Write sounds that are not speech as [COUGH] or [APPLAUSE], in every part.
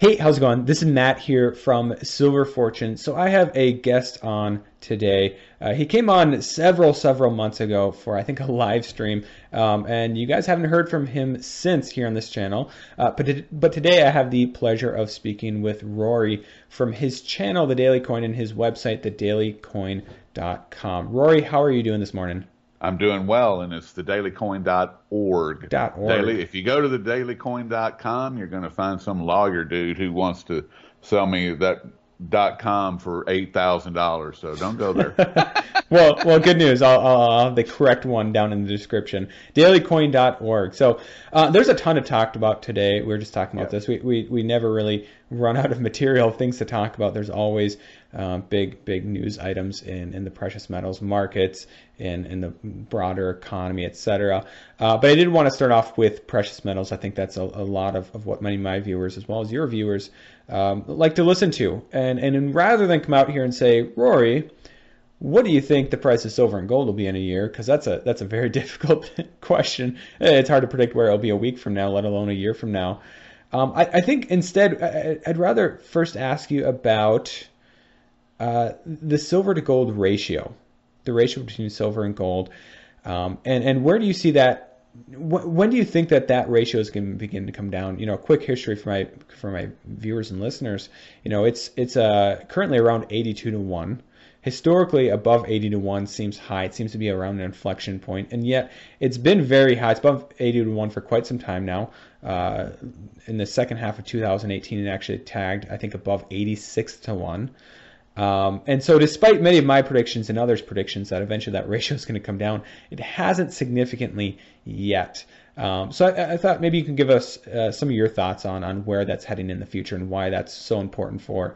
Hey, how's it going? This is Matt here from Silver Fortune. So I have a guest on today. Uh, he came on several, several months ago for I think a live stream, um, and you guys haven't heard from him since here on this channel. Uh, but but today I have the pleasure of speaking with Rory from his channel, The Daily Coin, and his website, thedailycoin.com. Rory, how are you doing this morning? I'm doing well, and it's thedailycoin.org. Dot org. Daily, if you go to thedailycoin.com, you're going to find some lawyer dude who wants to sell me that dot com for eight thousand dollars. So don't go there. [LAUGHS] well, well, good news. I'll, I'll, have the correct one down in the description. Dailycoin.org. So uh, there's a ton to talk about today. We are just talking about yeah. this. We, we we never really run out of material things to talk about. There's always um, big big news items in in the precious metals markets in in the broader economy, etc. Uh, but I did want to start off with precious metals. I think that's a, a lot of, of what many of my viewers, as well as your viewers, um, like to listen to. And and rather than come out here and say, Rory, what do you think the price of silver and gold will be in a year? Because that's a that's a very [LAUGHS] difficult [LAUGHS] question. It's hard to predict where it'll be a week from now, let alone a year from now. Um, I, I, think instead, I, would rather first ask you about uh, the silver to gold ratio, the ratio between silver and gold, um, and and where do you see that when do you think that that ratio is going to begin to come down? You know, a quick history for my for my viewers and listeners. You know, it's it's uh, currently around 82 to one. Historically, above 80 to one seems high. It seems to be around an inflection point, and yet it's been very high. It's above 80 to one for quite some time now. Uh, in the second half of 2018, it actually tagged I think above 86 to one. Um, and so, despite many of my predictions and others' predictions that eventually that [LAUGHS] ratio is going to come down, it hasn't significantly yet. Um, so, I, I, thought maybe you can give us uh, some of your thoughts on on where that's heading in the future and why that's so important for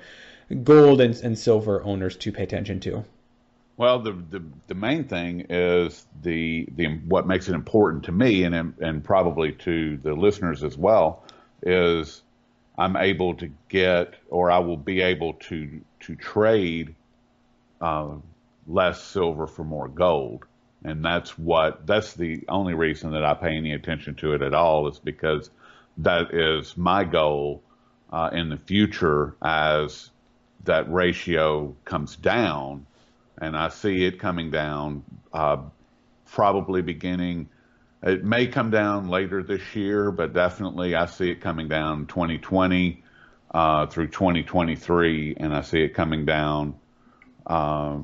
gold and, and silver owners to pay attention to. Well, the, the, the main thing is the the what makes it important to me and and probably to the listeners as well is I'm able to get or I will be able to to trade uh, less silver for more gold, and that's what that's the only reason that I pay any attention to it at all is because that is my goal uh, in the future as that ratio comes down, and I see it coming down uh, probably beginning it may come down later this year, but definitely I see it coming down 2020 uh, through 2023, and I see it coming down uh,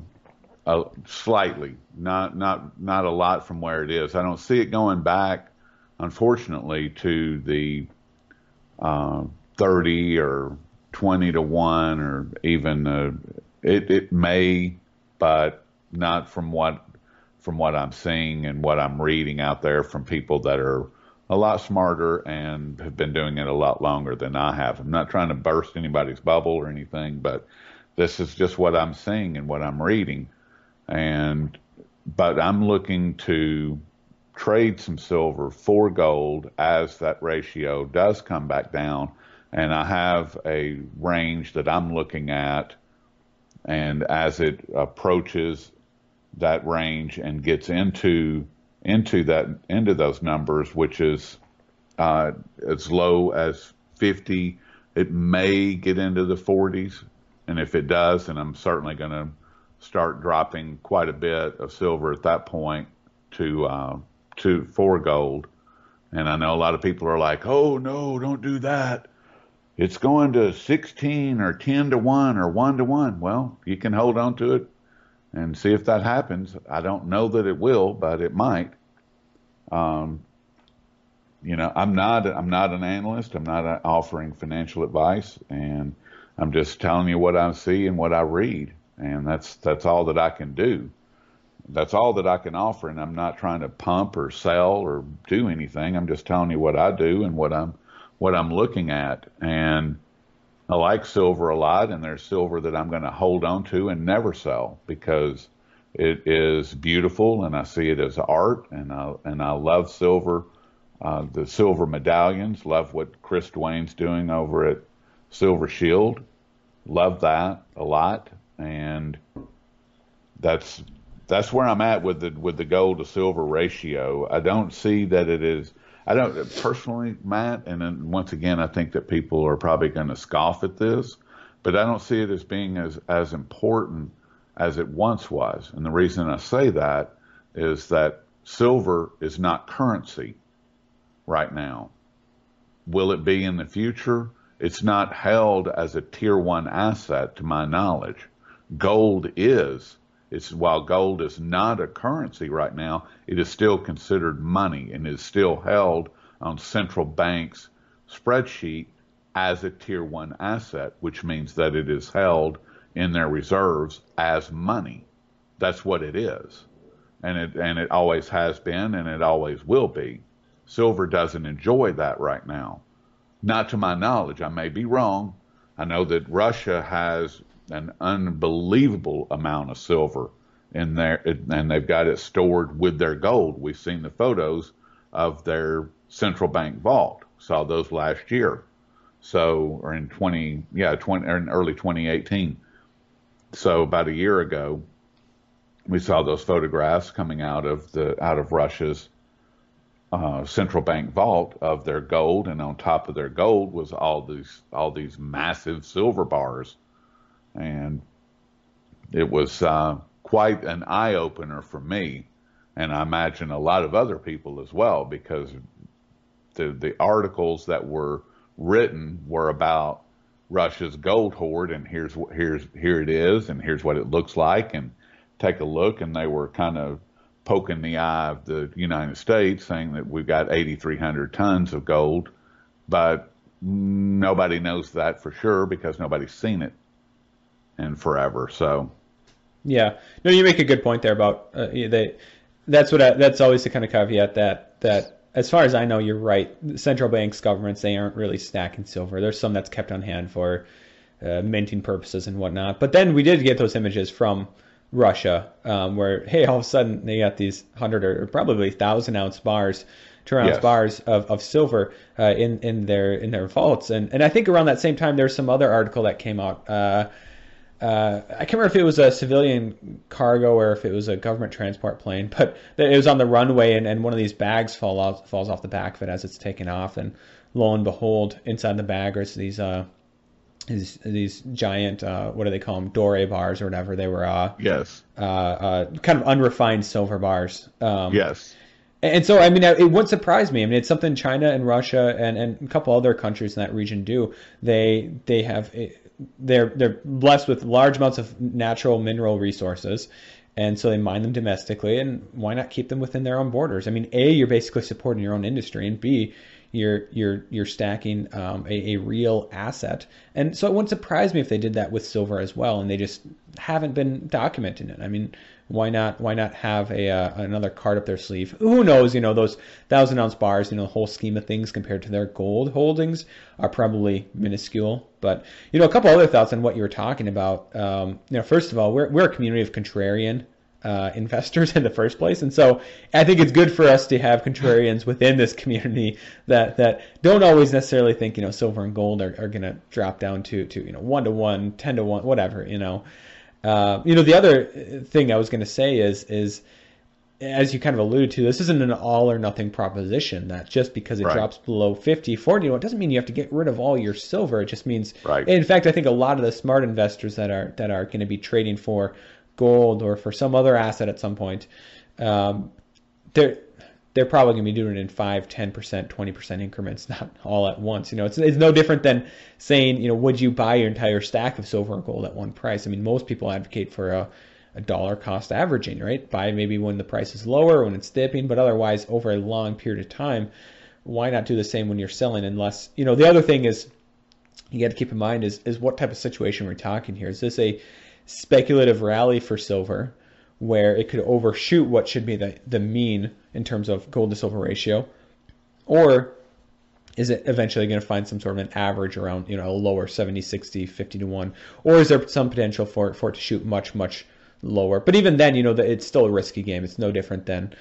slightly, not not not a lot from where it is. I don't see it going back, unfortunately, to the uh, 30 or 20 to one, or even uh, it it may, but not from what from what I'm seeing and what I'm reading out there from people that are a lot smarter and have been doing it a lot longer than I have. I'm not trying to burst anybody's bubble or anything, but this is just what I'm seeing and what I'm reading. And, but I'm looking to trade some silver for gold as that ratio does come back down. And I have a range that I'm looking at. And as it approaches that range and gets into into that into those numbers, which is uh, as low as 50. It may get into the 40s, and if it does, then I'm certainly going to start dropping quite a bit of silver at that point to uh, to for gold. And I know a lot of people are like, "Oh no, don't do that." It's going to 16 or 10 to 1 or 1 to 1. Well, you can hold on to it and see if that happens. I don't know that it will, but it might. Um, you know, I'm not I'm not an analyst. I'm not uh, offering financial advice, and I'm just telling you what I see and what I read, and that's that's all that I can do. That's all that I can offer, and I'm not trying to pump or sell or do anything. I'm just telling you what I do and what I'm what I'm looking at, and I like silver a lot, and there's silver that I'm going to hold on to and never sell because it is beautiful, and I see it as art, and I and I love silver, uh, the silver medallions. Love what Chris Duane's doing over at Silver Shield. Love that a lot, and that's that's where I'm at with the with the gold to silver ratio. I don't see that it is. I don't personally, Matt, and then once again, I think that people are probably going to scoff at this, but I don't see it as being as as important as it once was. And the reason I say that is that silver is not currency right now. Will it be in the future? It's not held as a tier one asset to my knowledge. Gold is it's while gold is not a currency right now, it is still considered money and is still held on central banks' spreadsheet as a tier one asset, which means that it is held in their reserves as money. That's what it is. And it and it always has been and it always will be. Silver doesn't enjoy that right now. Not to my knowledge. I may be wrong. I know that Russia has an unbelievable amount of silver in there, and they've got it stored with their gold. We've seen the photos of their central bank vault. Saw those last year. So, or in 20, yeah, 20, or in early 2018. So about a year ago, we saw those photographs coming out of the out of Russia's uh, central bank vault of their gold, and on top of their gold was all these all these massive silver bars and it was uh, quite an eye opener for me, and I imagine a lot of other people as well, because the the articles that were written were about Russia's gold hoard, and here's here's here it is, and here's what it looks like, and take a look, and they were kind of poking the eye of the United States, saying that we've got 8,300 tons of gold, but nobody knows that for sure because nobody's seen it and forever. So, yeah, no, you make a good point there about uh, they. That's what I, that's always the kind of caveat that that as far as I know, you're right. Central banks, governments, they aren't really stacking silver. There's some that's kept on hand for uh, minting purposes and whatnot. But then we did get those images from Russia, um, where hey, all of a sudden they got these hundred or probably thousand ounce bars, two ounce yes. bars of, of silver uh, in in their in their vaults, and and I think around that same time there's some other article that came out. Uh, uh, I can't remember if it was a civilian cargo or if it was a government transport plane, [LAUGHS] but it was on the runway and, and one of these bags fall out, falls off the back of it as it's taken off, and lo and behold, inside the bag are these uh, these these giant uh, what do they call them Dore bars or whatever they were uh, yes. uh, uh, kind of unrefined silver bars. Um, yes and so I mean it wouldn't surprise me. I mean it's something China and Russia and, and a couple other countries in that region do. They they have they're they're blessed with large amounts of natural mineral resources and so they mine them domestically and why not keep them within their own borders? I mean a you're basically supporting your own industry and b you're you're you're stacking um, a, a real asset. And so it wouldn't surprise me if they did that with silver as well and they just haven't been documenting it. I mean why not why not have a uh, another card up their sleeve who knows you know those thousand ounce bars you know the whole scheme of things compared to their gold holdings are probably minuscule but you know a couple other thoughts on what you were talking about um, you know first of all we're, we're a community of contrarian uh, investors [LAUGHS] in the first place. And so I think it's good for us to have contrarians within this community that, that don't always necessarily think, you know, silver and gold are, are going to drop down to, to, you know, one to one, 10 to one, whatever, you know. Uh, you know, the other thing I was going to say is is as you kind of alluded to, this isn't an all or nothing proposition that just because it right. drops below 50, 40, you know, it doesn't mean you have to get rid of all your silver. It just means, right. in fact, I think a lot of the smart investors that are that are going to be trading for gold or for some other asset at some point, um, they're they're probably going to be doing it in 5, 10%, 20% increments, [LAUGHS] not all at once. You know, it's, it's no different than saying, you know, would you buy your entire stack of silver and gold at one price? I mean, most people advocate for a, a dollar cost averaging, right? Buy maybe when the price is lower, when it's dipping, but otherwise over a long period of time, why not do the same when you're selling unless, you know, the other thing is you got to keep in mind is, is what type of situation we're talking here. Is this a speculative rally for silver? where it could overshoot what should be the, the mean in terms of gold to silver ratio? Or is it eventually going to find some sort of an average around, you know, a lower 70, 60, 50 to 1? Or is there some potential for, for it to shoot much, much lower. But even then, you know, that it's still a risky game. It's no different than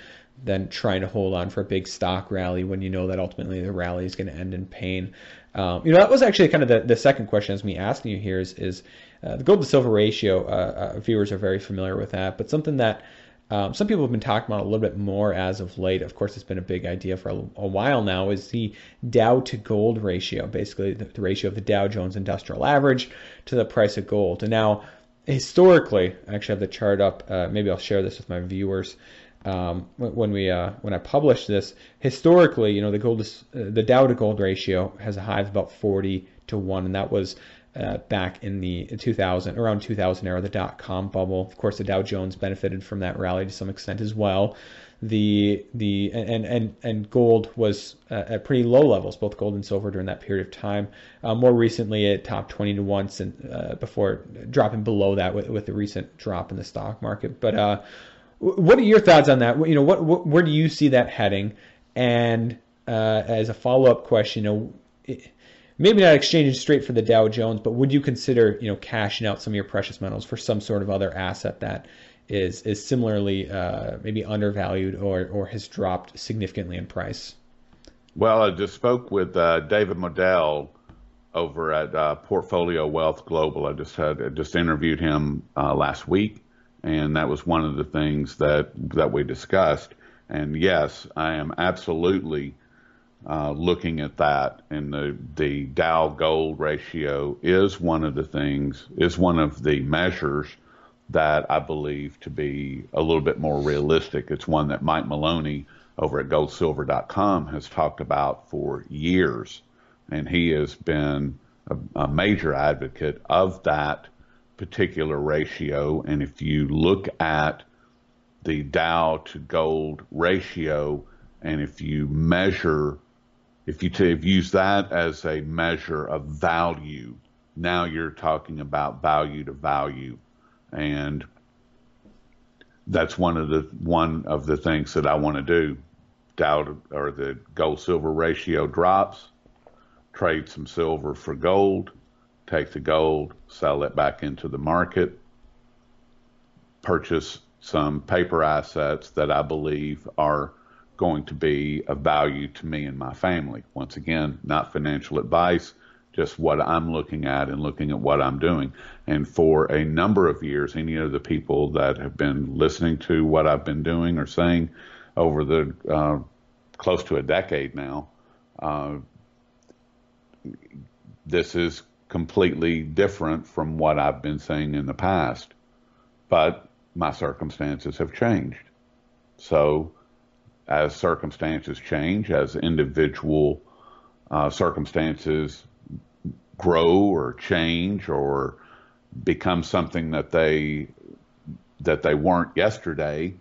than trying to hold on for a big stock rally when you know that ultimately the rally is going to end in pain. Um, you know, that was actually kind of the, the second question as me asking you here is, is uh, the gold to silver ratio. Uh, uh, viewers are very familiar with that, but something that um, some people have been talking about a little bit more as of late. Of course, it's been a big idea for a, a while now. Is the Dow to gold ratio, basically the, the ratio of the Dow Jones Industrial Average to the price of gold. And now, historically, I actually have the chart up. Uh, maybe I'll share this with my viewers um, when we uh, when I published this, historically, you know, the gold is, uh, the Dow to gold ratio has a high of about 40 to one, and that was uh, back in the 2000 around 2000 era, the dot com bubble. Of course, the Dow Jones benefited from that rally to some extent as well. The the and and and gold was uh, at pretty low levels, both gold and silver during that period of time. Uh, more recently, it topped 20 to one, and uh, before dropping below that with, with the recent drop in the stock market. But what are your thoughts on that? You know, what, what where do you see that heading? And uh, as a follow up question, you know, maybe not exchanging straight for the Dow Jones, but would you consider you know cashing out some of your precious metals for some sort of other asset that is is similarly uh, maybe undervalued or or has dropped significantly in price? Well, I just spoke with uh, David Modell over at uh, Portfolio Wealth Global. I just had I just interviewed him uh, last week and that was one of the things that that we discussed. And yes, I am absolutely uh, looking at that, and the the Dow Gold ratio is one of the things is one of the measures that I believe to be a little bit more realistic. It's one that Mike Maloney over at goldsilver.com has talked about for years, and he has been a, a major advocate of that particular ratio. And if you look at the Dow to gold ratio, and if you measure, if you t- use that as a measure of value, now you're talking about value to value. And that's one of the one of the things that I want to do. Dow or the gold silver ratio drops, trade some silver for gold, take the gold, sell it back into the market, purchase some paper assets that I believe are going to be of value to me and my family. Once again, not financial advice, just what I'm looking at and looking at what I'm doing. And for a number of years, any of the people that have been listening to what I've been doing or saying over the uh, close to a decade now, uh, this is completely different from what I've been saying in the past. But my circumstances have changed. So, as circumstances change, as individual uh, circumstances grow or change or become something that they that they weren't yesterday,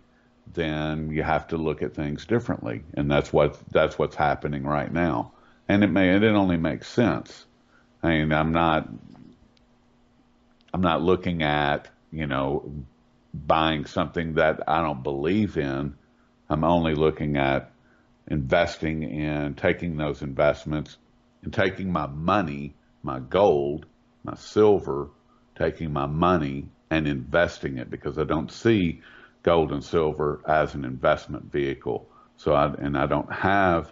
then you have to look at things differently, and that's what that's what's happening right now. And it may it only makes sense I mean, I'm not, I'm not looking at, you know, buying something that I don't believe in. I'm only looking at investing in taking those investments and taking my money, my gold, my silver, taking my money and investing it because I don't see gold and silver as an investment vehicle. So I, and I don't have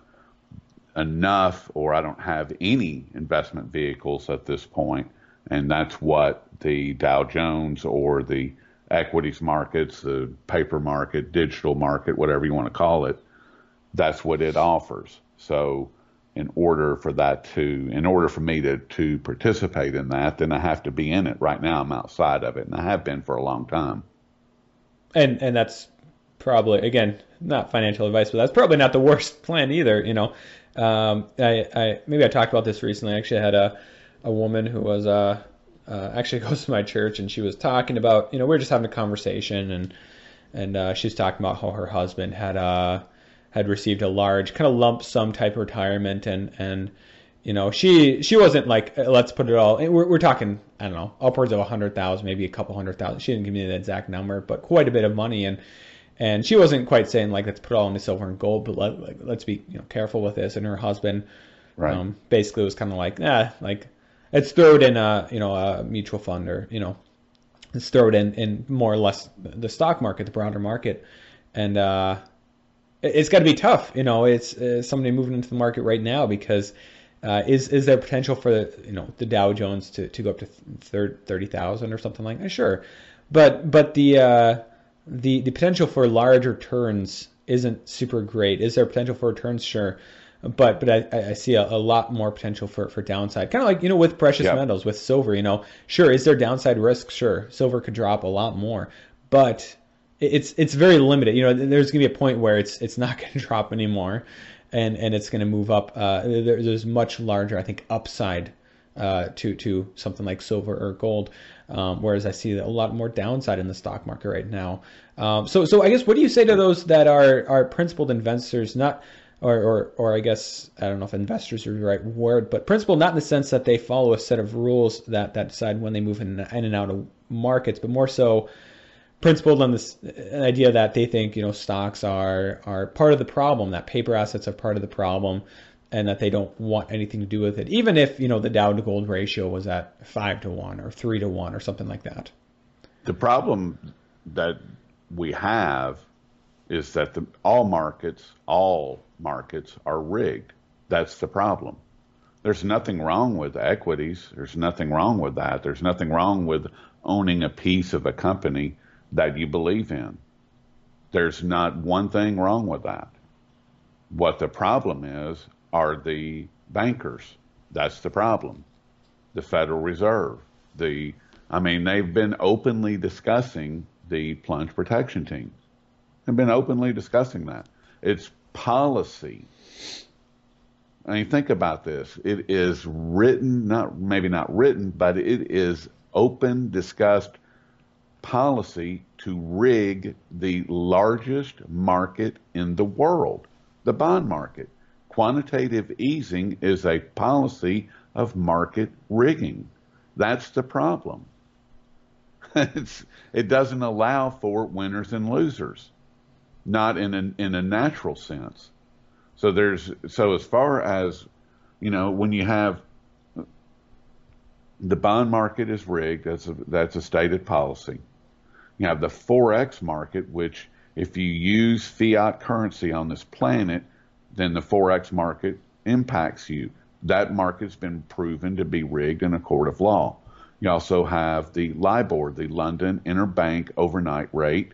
enough or I don't have any investment vehicles at this point, and that's what the Dow Jones or the equities markets, the paper market, digital market, whatever you want to call it, that's what it offers. So in order for that to in order for me to to participate in that, then I have to be in it. Right now I'm outside of it and I have been for a long time. And and that's probably again not financial advice, but that's probably not the worst [LAUGHS] plan either. You know, um, I, I maybe I talked about this recently. I actually had a a woman who was uh, uh, actually [LAUGHS] goes to my church, and she was talking about you know we were just having a conversation, and and uh, she was talking about how her husband had uh had received a large kind of lump sum type retirement, and and you know she she wasn't like let's put it all. We're we're talking I don't know upwards of a hundred thousand, maybe a couple hundred thousand. She didn't give me the exact number, but quite a bit of money, and and she wasn't quite saying like let's put it all into silver and gold, but let, like, let's be you know careful with this. And her husband, right. um, basically was kind of like, yeah, like let's throw it in a you know a mutual fund or you know let's throw it in in more or less the stock market, the broader market, and uh, it's got to be tough. You know, it's uh, somebody moving into the market right now because uh, is is there potential for you know the Dow Jones to, to go up to thirty thousand or something like that? Sure, but but the uh, the the potential for large returns isn't super great. Is there potential for returns? Sure, but but I, I see a, a lot more potential for, for downside. Kind of like you know with precious yep. metals, with silver. You know, sure, is there downside risk? Sure, silver could drop a lot more, but it's it's very limited. You know, there's gonna be a point where it's it's not [LAUGHS] gonna drop anymore, and and it's gonna move up. Uh, there, there's much larger, I think, upside uh, to to something like silver or gold. Um, whereas I see a lot more downside in the stock market right now. Um, so so I guess what do you say to those that are are principled investors, not or, or, or I guess I don't know if investors are the right word, but principled not in the sense that they follow a set of rules that, that decide when they move in, in and out of markets, but more so principled on this idea that they think you know stocks are are part of the problem, that paper assets are part of the problem, and that they don't want anything to do with it, even if you know the Dow to gold ratio was at five to one or three to one or something like that. The problem that we have is that the, all markets, all markets are rigged. That's the problem. There's nothing wrong with equities. There's nothing wrong with that. There's nothing wrong with owning a piece of a company that you believe in. There's not one thing wrong with that. What the problem is are the bankers. That's the problem. The Federal Reserve. The I mean, they've been openly discussing the plunge protection team. They've been openly discussing that. It's policy. I mean, think about this. It is written, not maybe not written, but it is open, discussed policy to rig the largest market in the world, the bond market. Quantitative easing is a policy of market rigging. That's the problem. [LAUGHS] it doesn't allow for winners and losers not in a, in a natural sense. So there's so as far as you know when you have the bond market is rigged that's a, that's a stated policy. You have the forex market, which if you use fiat currency on this planet, then the forex market impacts you. That market's been proven to be rigged in a court of law. You also have the LIBOR, the London Interbank Overnight Rate,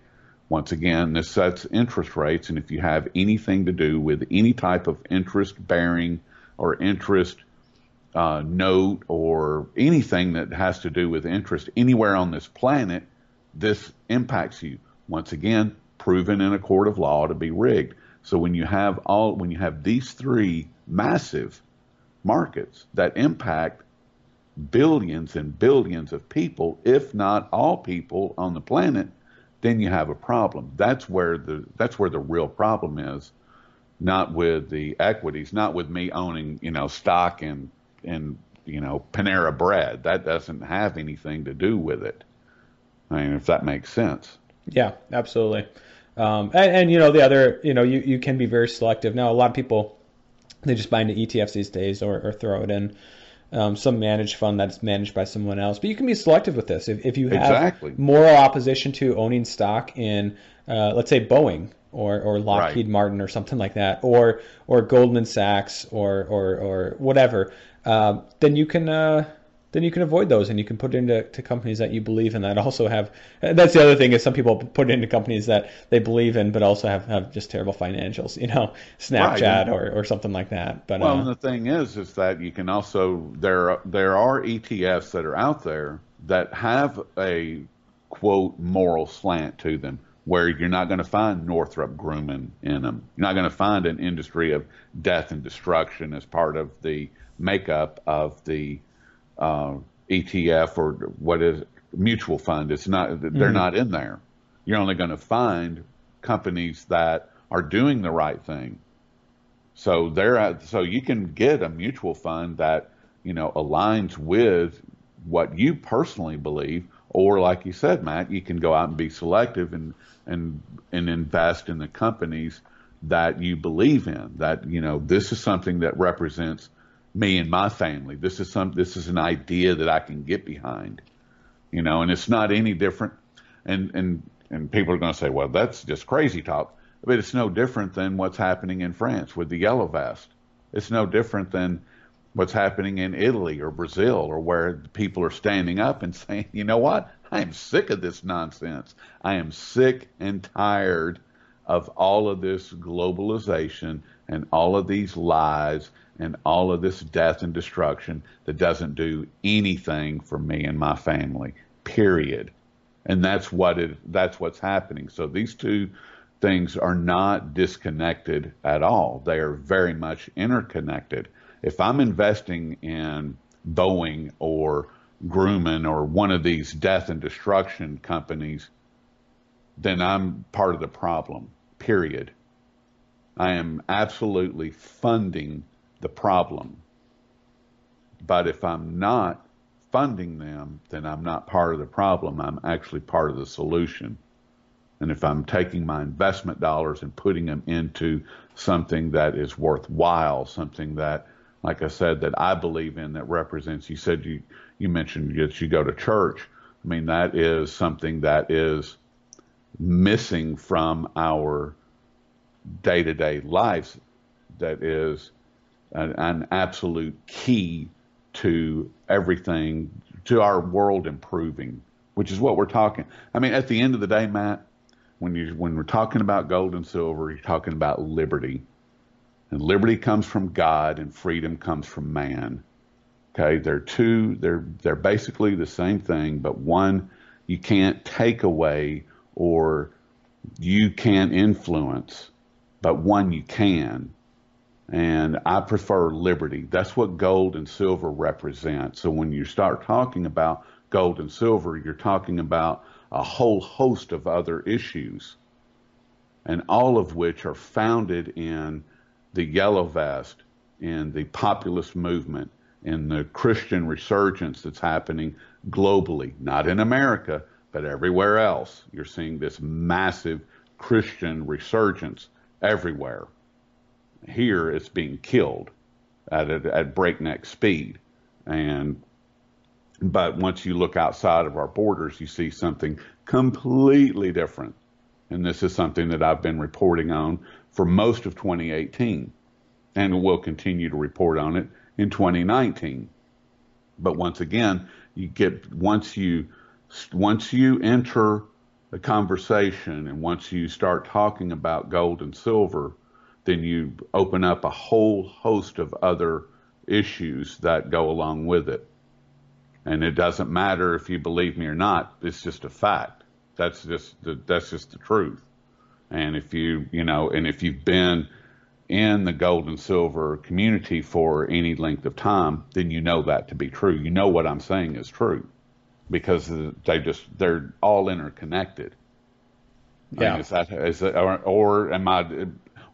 once again, this sets interest rates, and if you have anything to do with any type of interest bearing or interest uh, note or anything that has to do with interest anywhere on this planet, this impacts you. Once again, proven in a court of law to be rigged. So when you have all, when you have these three massive markets that impact billions and billions of people, if not all people on the planet, then you have a problem. That's where the that's where the real problem is, not with the equities, not with me owning you know stock and in you know Panera Bread. That doesn't have anything to do with it. I mean, if that makes sense. Yeah, absolutely. Um, and, and you know the other, you know, you, you can be very selective. Now a lot of people they just buy into ETFs these days or, or throw it in um, some managed fund that's managed by someone else. But you can be selective with this. If, if you have exactly. moral opposition to owning stock in, uh, let's say, Boeing or, or Lockheed right. Martin or something like that, or or Goldman Sachs or or, or whatever, uh, then you can uh, then you can avoid those and you can put it into to companies that you believe in that also have that's the other thing is some people put it into companies that they believe in but also have, have just terrible financials [LAUGHS] you know snapchat right. or, or something like that but well uh, the thing is is that you can also there there are etfs that are out there that have a quote moral slant to them where you're not going to find Northrop Grumman in them. You're not going to find an industry of death and destruction as part of the makeup of the uh, ETF or what is mutual fund. It's not they're mm-hmm. not in there. You're only going to find companies that are doing the right thing. So they're at, so you can get a mutual fund that you know aligns with what you personally believe, or like you said, Matt, you can go out and be selective and and and invest in the companies that you believe in. That you know this is something that represents me and my family. This is some. This is an idea that I can get behind. you know, and it's not any different. And and and people are going to say, well, that's just crazy talk. But it's no different than what's happening in France with the yellow vest. It's no different than what's happening in Italy or Brazil or where people are standing up and [LAUGHS] saying, you know what? I am sick of this nonsense. I am sick and tired of all of this globalization and all of these lies and all of this death and destruction that doesn't do anything for me and my family. Period. And that's what it that's what's happening. So these two things are not disconnected at all. They are very much interconnected. If I'm investing in Boeing or Grumman or one of these death and destruction companies, then I'm part of the problem, period. I am absolutely funding the problem. But if I'm not funding them, then I'm not part of the problem. I'm actually part of the solution. And if I'm taking my investment dollars and putting them into something that is worthwhile, something that, like I said, that I believe in that represents, you said you, you mentioned that you go to church. I mean, that is something that is missing from our day to day lives, that is an, an absolute key to everything, to our world improving, which is what we're talking. I mean, at the end of the day, Matt, when you when we're talking about gold and silver, you're talking about liberty. And liberty comes from God and freedom comes from man. Okay, they're two, they're they're basically the same thing, but one you can't take away or you can't influence, but one you can. And I prefer liberty. That's what gold and silver represent. So when you start talking about gold and silver, you're talking about a whole host of other issues, and all of which are founded in the yellow vest, in the populist movement, in the Christian resurgence that's happening globally, not in America, but everywhere else. You're seeing this massive Christian resurgence everywhere. Here it's being killed at, a, at breakneck speed. And but once you look outside of our borders, you see something completely different. And this is something that I've been reporting on for most of 2018 and will continue to report on it in 2019. But once again, you get once you once you enter a conversation and once you start talking about gold and silver, then you open up a whole host of other issues that go along with it. And it doesn't matter if you believe me or not. It's just a fact. That's just the, that's just the truth. And if you you know, and if you've been in the gold and silver community for any length of time, then you know that to be true. You know what I'm saying is true because they just they're all interconnected. Yeah. I mean, is that is that, or, or am I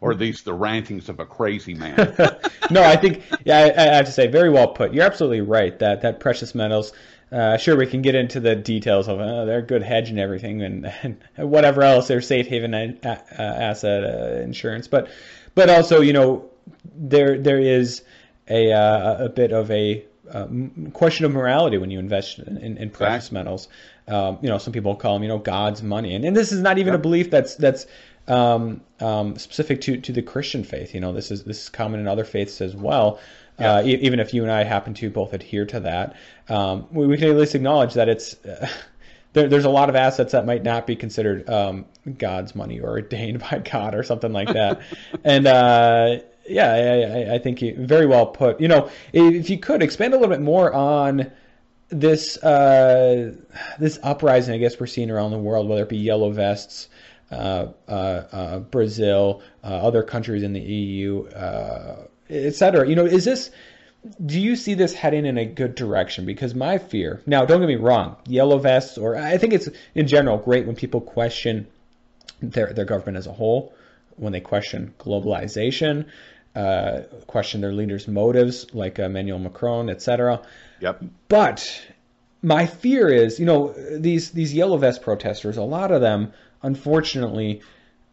or at least the rantings of a crazy man. [LAUGHS] no, I think yeah, I, I, have to say, very well put. You're absolutely right that that precious metals. Uh, sure, we can get into the details of uh, they're good hedge and everything, and, and [LAUGHS] whatever else, they're safe haven uh, asset uh, insurance, but but also you know there there is a uh, a bit of a um, question of morality when you invest in, in, in precious metals. Um, you know, some people call them, you know, God's money, and, and this is not even a belief that's that's um, um, specific to, to the Christian faith. You know, this is this is common in other faiths as well. Yeah. Uh, e- even if you and I happen to both adhere to that, um, we, we, can at least acknowledge that it's uh, [LAUGHS] there, there's a lot of assets that might not be considered um, God's money or [LAUGHS] ordained by God or something like that. [LAUGHS] and uh, yeah, I, I think you, very well put. You know, if you could expand a little bit more on this uh, this uprising, I guess we're seeing around the world, whether it be yellow vests uh, uh, uh, Brazil, other countries in the EU, etc. You know, is this? Do you see this heading in a good direction? Because my fear now, don't get me wrong, yellow vests, or I think it's in general great when people question their their government as a whole, when they question globalization, uh, question their leaders' motives, like Emmanuel Macron, etc. Yep. But my fear is, you know, these these yellow vest protesters, a lot of them unfortunately,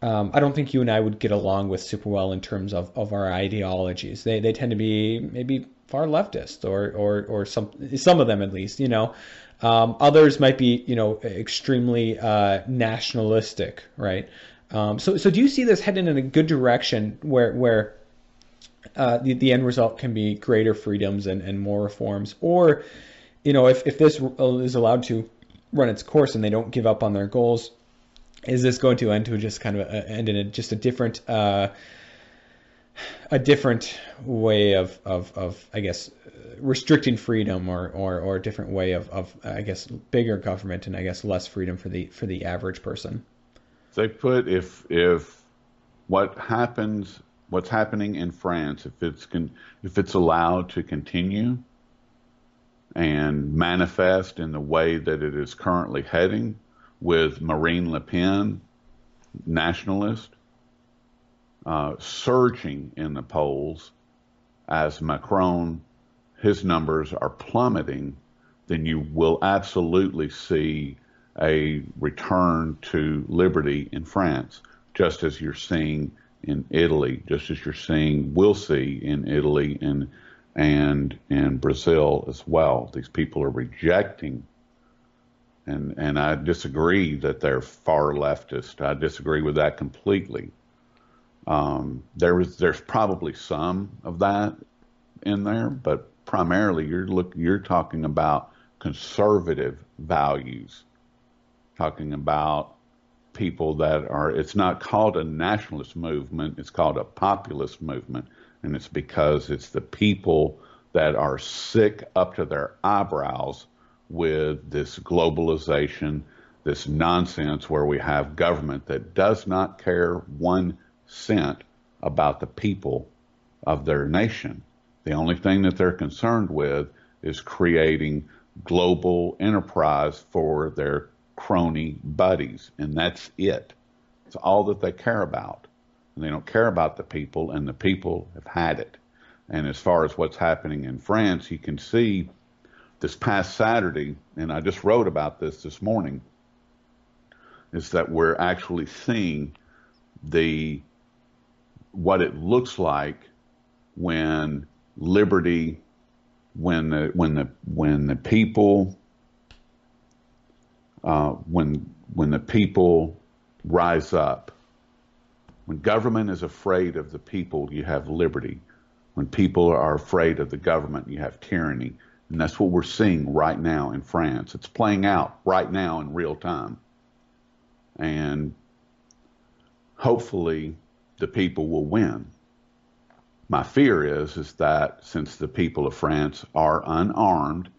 um, I don't think you and I would get along with super well in terms of, of our ideologies. They, they tend to be maybe far leftist or, or, or some, some of them at least, you know. Um, others might be, you know, extremely uh, nationalistic, right? Um, so, so do you see this heading in a good direction where where uh, the, the end result can be greater freedoms and, and more reforms, or you know, if, if this is allowed to run its course and they don't give up on their goals, is this going to end to just kind of a, end in a, just a different uh, a different way of, of, of I guess restricting freedom or, or, or a different way of, of I guess bigger government and I guess less freedom for the for the average person. They put if if what happens what's happening in France if it's con, if it's allowed to continue and manifest in the way that it is currently heading with Marine Le Pen, nationalist, uh, surging in the polls as Macron, his numbers are plummeting, then you will absolutely see a return to liberty in France, just as you're seeing in Italy, just as you're seeing, will see in Italy and and in Brazil as well. These people are rejecting, and and I disagree that they're far leftist. I disagree with that completely. Um, there was there's probably some of that in there, but primarily you're look you're talking about conservative values, talking about people that are. It's not called a nationalist movement; it's called a populist movement and it's because it's the people that are sick up to their eyebrows with this globalization, this nonsense where we have government that does not care one cent about the people of their nation. The only thing that they're concerned with is creating global enterprise for their crony buddies, and that's it. It's all that they care about and they don't care about the people, and the people have had it. And as far as what's happening in France, you can see this past Saturday, and I just wrote about this this morning, is that we're actually seeing the what it looks like when liberty, when the when the when the people uh, when when the people rise up when government is afraid of the people, you have liberty. When people are afraid of the government, you have tyranny. And that's what we're seeing right now in France. It's playing out right now in real time. And hopefully the people will win. My fear is is that since the people of France are unarmed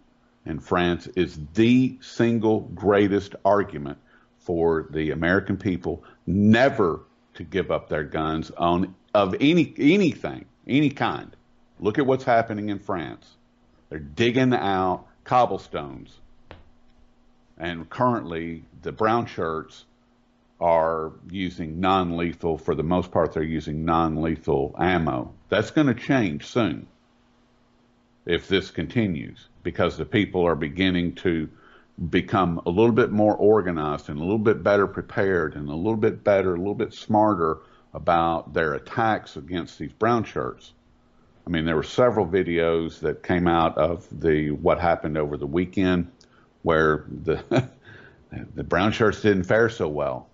and France is the single greatest argument for the American people never to give up their guns on of any anything, any kind. Look at what's happening in France. They're digging out cobblestones. And currently the brown shirts are using non-lethal for the most part they're using non-lethal ammo. That's going to change soon if this continues because the people are beginning to become a little bit more organized and a little bit better prepared and a little bit better, a little bit smarter about their attacks against these brown shirts. I mean, there were several videos that came out of the what happened over the weekend where the [LAUGHS] the brown shirts didn't fare so well,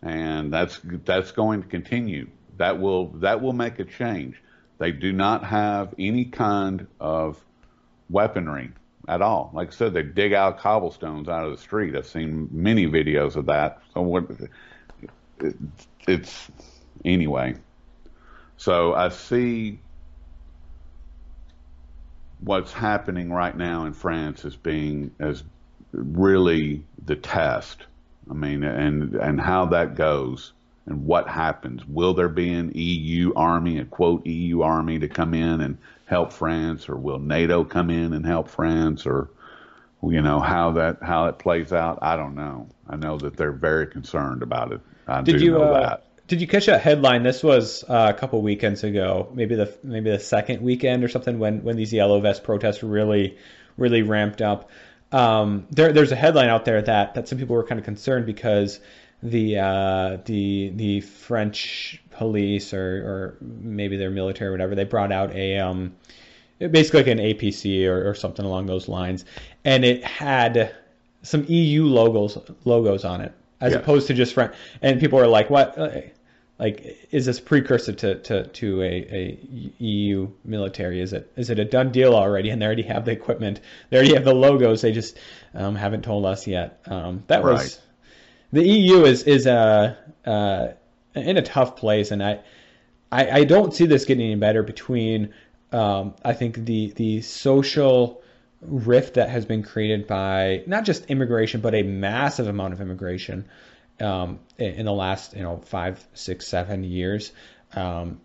and that's that's going to continue. That will that will make a change. They do not have any kind of weaponry at all. Like I said, they dig out cobblestones out of the street. I've seen many videos of that. So what, it, it's anyway. So I see what's happening right now in France as being as really the test. I mean, and and how that goes and what happens. Will there be an EU army, a quote EU army, to come in and help France, or will NATO come in and help France, or you know how that how it plays out? I don't know. I know that they're very concerned about it. I did do you, know uh, that. Did you catch that headline? This was uh, a couple weekends ago, maybe the maybe the second weekend or something when when these yellow vest protests really really ramped up. Um, there, there's a headline out there that that some people were kind of concerned because the uh, the the French police or or maybe their military or whatever they brought out a um, basically like an APC or, or something along those lines, and it had some EU logos logos on it as Yeah. opposed to just front. And people were like, "What? Uh, Like, is this precursor to, to, to a, a EU military? Is it is it a done deal already? And they already have the equipment, they already have the logos. They just um, haven't told us yet. Um, that was Right. The EU is is uh, uh, in a tough place, and I, I I don't see this getting any better between um, I think the the social rift that has been created by not just immigration but a massive amount of immigration um, in, in the last you know five six seven years. Um,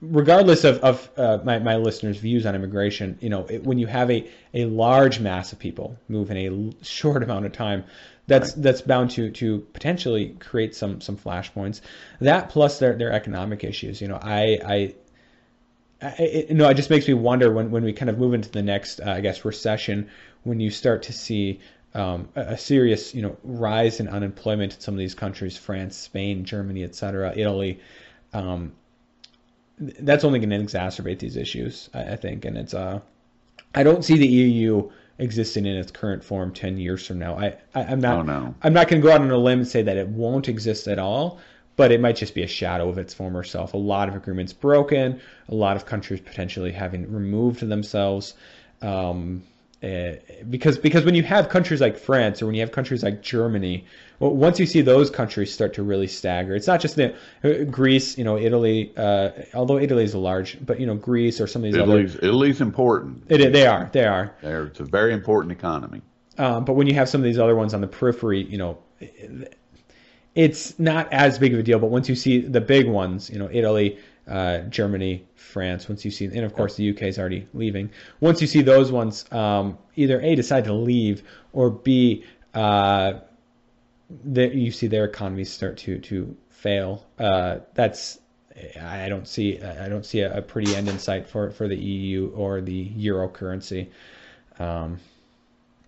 regardless of, of uh, my, my listeners' views on immigration, you know, it, when you have a, a large mass of people move in a short [LAUGHS] amount of time, that's that's bound to to potentially create some some flashpoints. That plus their their economic issues. You know, I I. I it, know, it just makes me wonder when, when we kind of move into the next, uh, I guess, recession, when you start to see um, a, serious, you know, rise in unemployment in some of these countries, France, Spain, Germany, et cetera, Italy, um, that's only going to exacerbate these issues, I, I think. And it's, uh, I don't see the EU existing in its current form 10 years from now. I, I I'm not, Oh, no. I'm not going to go out on a limb and say that it won't exist at all, but it might just be a shadow of its former self. A lot of agreements broken, a lot of countries potentially having removed themselves. Um, eh, because because when you have countries like France or when you have countries like Germany, well, once you see those countries start to really stagger, it's not just the uh, Greece, you know, Italy. Uh, although Italy is a large, but you know, Greece or some of these Italy's, other. Italy's important. It, they are, they are. They're, it's a very important economy. Um, but when you have some of these other ones on the periphery, you know, it's not as big of a deal. But once you see the big ones, you know, Italy, uh, Germany, France, once you see, and of course the UK is already leaving. Once you see those ones, um, either A, decide to leave, or B, uh, that you see their economies start to to fail. Uh, that's I don't see I don't see a, a pretty end in sight for for the EU or the euro currency. Um,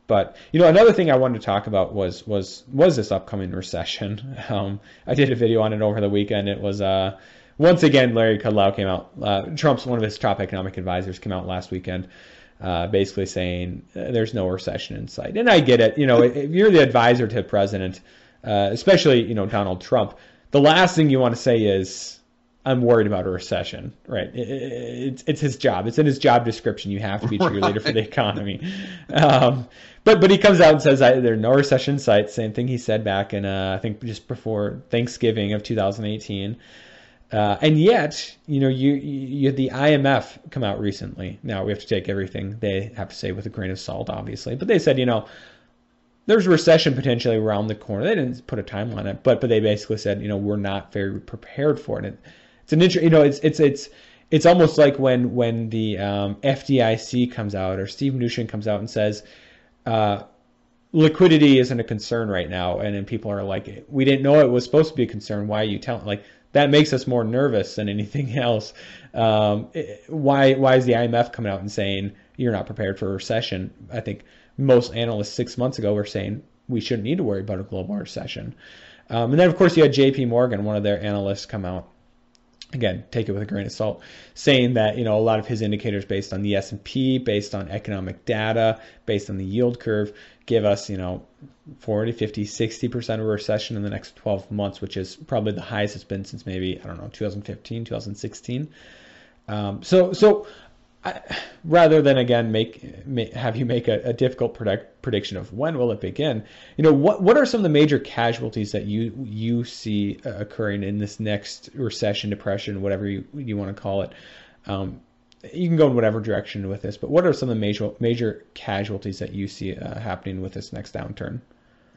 but you know, another thing I wanted to talk about was was was this upcoming recession. [LAUGHS] Um, I did a video on it over the weekend. It was uh, once again Larry Kudlow came out. Uh, Trump's one of his top economic advisors came out last weekend, uh, basically saying uh, there's no recession in sight. And I get it. You know, if you're the advisor to a president, uh, especially you know Donald Trump, the last thing you want to say is I'm worried about a recession, right? It, it, it's, it's his job. It's in his job description. You have to be a cheerleader for the economy. Um, but but he comes out and says I, there's no recession in sight. Same thing he said back in uh, I think just before Thanksgiving of 2018. Uh, and yet, you know, you, you the IMF come out recently. Now we have to take everything they have to say with a grain of salt, obviously. But they said, you know, there's recession potentially around the corner. They didn't put a timeline on it, but but they basically said, you know, we're not very prepared for it. And it's an inter- you know, it's it's it's it's almost like when when the um, FDIC comes out or Steve Mnuchin comes out and says, uh, liquidity isn't a concern right now, and then people are like, we didn't know it was supposed to be a concern. Why are you telling? Like that makes us more nervous than anything [LAUGHS] else. Um, it- why why is the IMF coming out and saying you're not prepared for a recession? I think most analysts six months ago were saying we shouldn't need to worry about a global recession. Um, and then of course you had J.P. Morgan, one of their analysts, come out again take it with a grain of salt saying that you know a lot of his indicators based on the S&P based on economic data based on the yield curve give us you know 40 50 60% of a recession in the next 12 months which is probably the highest it's been since maybe i don't know 2015 2016 um, so so Rather than again make, ma have you make a, a difficult predict, prediction of when will it begin, you know what what are some of the major casualties that you you see uh, occurring in this next recession, depression, whatever you you want to call it. Um, you can go in whatever direction with this, but what are some of the major major casualties that you see uh, happening with this next downturn?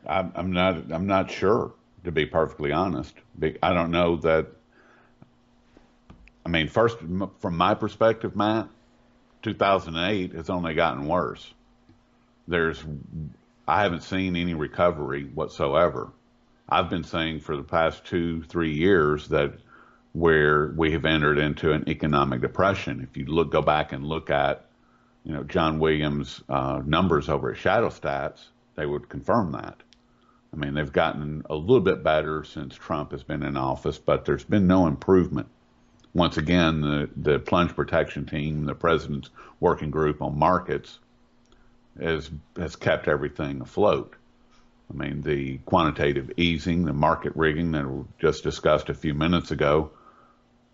I'm, I'm not. I'm not sure, to be perfectly honest. I don't know that. I mean, first, from my perspective, Matt, 2008 has only gotten worse. There's, I haven't seen any recovery whatsoever. I've been saying for the past two, three years that where we have entered into an economic depression. If you look, go back and look at, you know, John Williams' uh, numbers over at Shadow Stats, they would confirm that. I mean, they've gotten a little bit better since Trump has been in office, but there's been no improvement. Once again, the, the plunge protection team, the president's working group on markets, has has kept everything afloat. I mean, the quantitative easing, the market rigging that we just discussed a few minutes ago.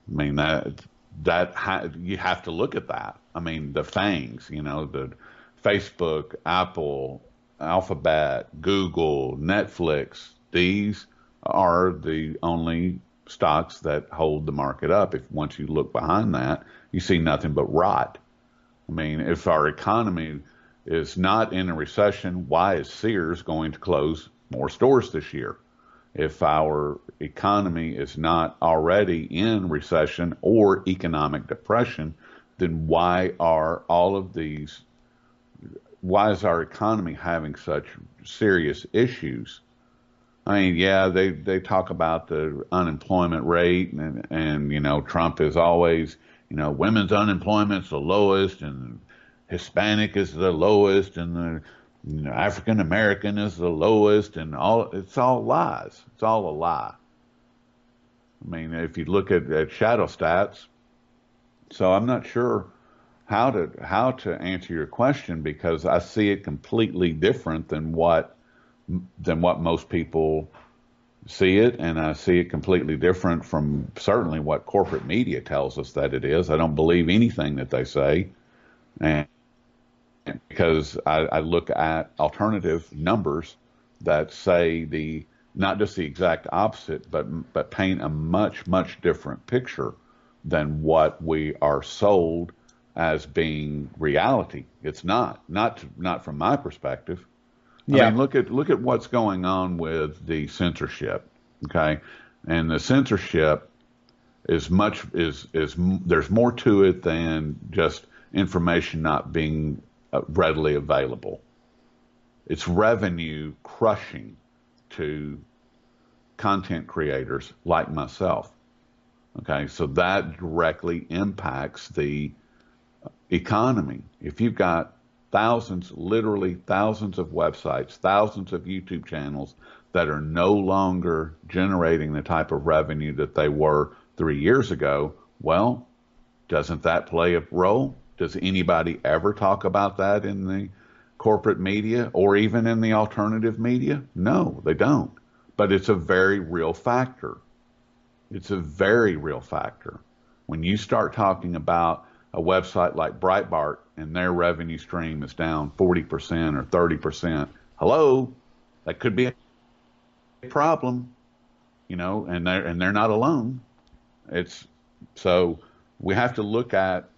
I mean that that ha- you have to look at that. I mean, the FANGs, you know, the Facebook, Apple, Alphabet, Google, Netflix. These are the only stocks that hold the market up. If once you look behind that, you see nothing but rot. I mean, if our economy is not in a recession, why is Sears going to close more stores this year? If our economy is not already in recession or economic depression, then why are all of these, why is our economy having such serious issues? I mean, yeah, they, they talk about the unemployment rate and, and, you know, Trump is always, you know, women's unemployment's the lowest and Hispanic is the lowest and the you know, African American is the lowest and all, it's all lies. It's all a lie. I mean, if you look at, at Shadow Stats, so I'm not sure how to, how to answer your question because I see it completely different than what than what most people see it, and I see it completely different from certainly what corporate media tells us that it is. I don't believe anything that they say, and because I, I look at alternative numbers that say the not just the exact opposite, but but paint a much much different picture than what we are sold as being reality. It's not not not from my perspective. Yeah. I mean, look at look at what's going on with the censorship. Okay, and the censorship is much is is there's more to it than just information not being uh, readily available. It's revenue crushing to content creators like myself. Okay, so that directly impacts the economy. If you've got thousands, literally thousands of websites, thousands of YouTube channels that are no longer generating the type of revenue that they were three years ago, well, doesn't that play a role? Does anybody ever talk about that in the corporate media or even in the alternative media? No, they don't. But it's a very real factor. It's a very real factor. When you start talking about a website like Breitbart and their revenue stream is down 40% or 30%, hello, that could be a problem, you know, and they're, and they're not alone. It's so we have to look at